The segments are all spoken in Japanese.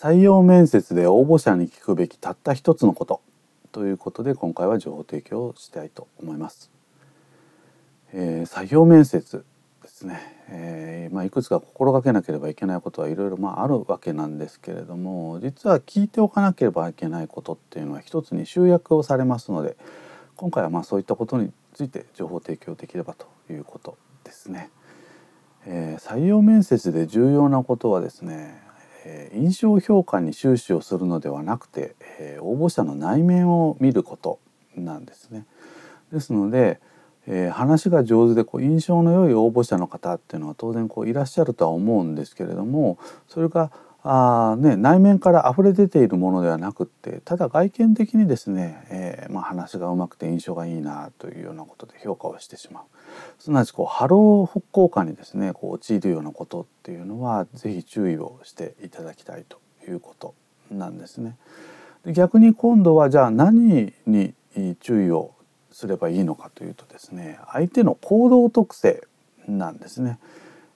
採用面接で応募者に聞くべきたった一つのことということで今回は情報提供をしたいと思います。えー、採用面接ですね、えー、まあ、いくつか心がけなければいけないことはいろいろまああるわけなんですけれども実は聞いておかなければいけないことっていうのは一つに集約をされますので今回はまあそういったことについて情報提供できればということですね。えー、採用面接で重要なことはですねえ印象評価に終始をするのではなくて、え応募者の内面を見ることなんですね。ですので、え、話が上手でこう印象の良い応募者の方っていうのは当然こういらっしゃるとは思うんですけれどもそれがあ、ね、内面から溢れ出ているものではなくってただ外見的にですね、えーまあ、話がうまくて印象がいいなというようなことで評価をしてしまう。すなわちこうハロー効果にですねこう陥るようなことっていうのは是非注意をしていただきたいということなんですね。逆に今度はじゃあ何に注意をすればいいのかというとですね相手の行動特性なんですね。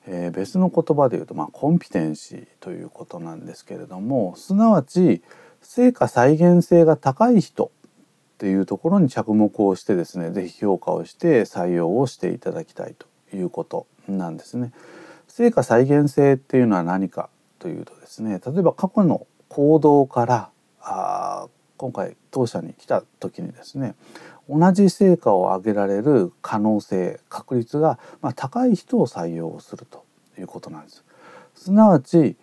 えー、別の言葉で言うと、まあ、コンピテンシーということなんですけれどもすなわち成果再現性が高い人っていうところに着目をしてですね是非評価をして採用をしていただきたいということなんですね。成果再現性っていうのは何かというとですね例えば過去の行動からあ今回当社に来た時にですね同じ成果を上げられる可能性確率が、まあ、高い人を採用するということなんです。すなわち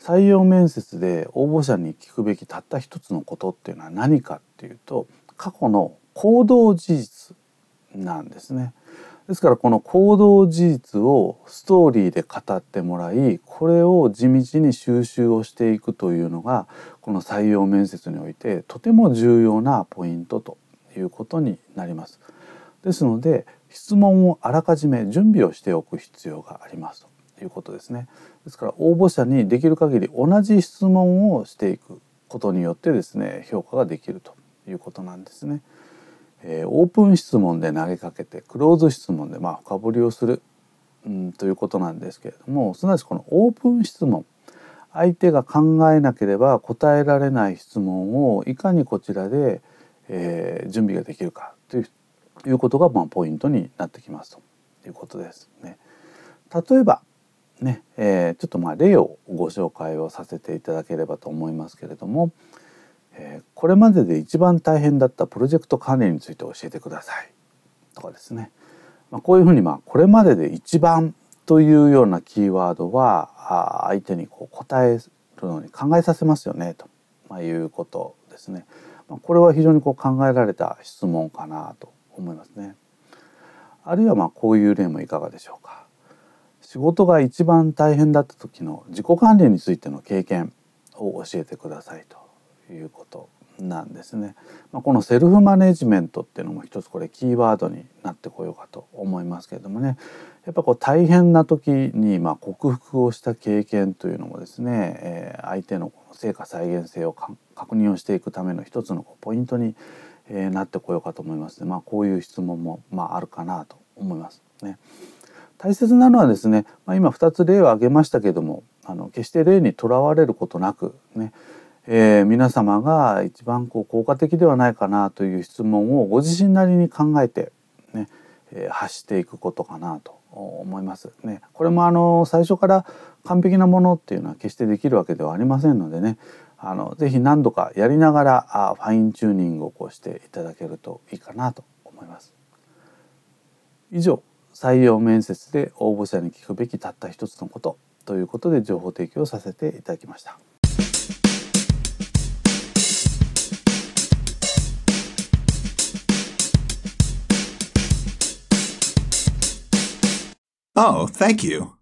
採用面接で応募者に聞くべきたった一つのことっていうのは何かっていうと過去の行動事実なんですね。ですからこの行動事実をストーリーで語ってもらいこれを地道に収集をしていくというのがこの採用面接においてとても重要なポイントということになります。ですので質問をあらかじめ準備をしておく必要がありますということですね。ですから応募者にできる限り同じ質問をしていくことによってですね評価ができるということなんですね。えー、オープン質問で投げかけてクローズ質問でまあ深掘りをする、うん、ということなんですけれどもすなわちこのオープン質問相手が考えなければ答えられない質問をいかにこちらで、えー、準備ができるかということがまあポイントになってきますということですね。例えばね、えー、ちょっとまあ例をご紹介をさせていただければと思いますけれども、え、これまでで一番大変だったプロジェクト管理について教えてくださいとかですね、まあ、こういうふうにまあこれまでで一番というようなキーワードは相手にこう答えるのに考えさせますよねと、まあ、いうことですね。まあ、これは非常にこう考えられた質問かなと思いますね。あるいはまあこういう例もいかがでしょうか。仕事が一番大変だった時の自己管理についての経験を教えてくださいということなんですね。まあ、このセルフマネジメントっていうのも一つこれキーワードになってこようかと思いますけれどもねやっぱこう大変な時にま克服をした経験というのもですね、え相手の成果再現性を確認をしていくための一つのポイントに、えなってこようかと思いますので、まあ、こういう質問もまあるかなと思いますね。大切なのはですね、まあ、今2つ例を挙げましたけどもあの決して例にとらわれることなくねえー、皆様が一番こう効果的ではないかなという質問をご自身なりに考えて、ねえー、発していくことかなと思いますね。これもあの最初から完璧なものっていうのは決してできるわけではありませんのでねあのぜひ何度かやりながらあファインチューニングをこうしていただけるといいかなと思います。以上採用面接で応募者に聞くべきたった一つのことということで情報提供させていただきました。Oh, thank you.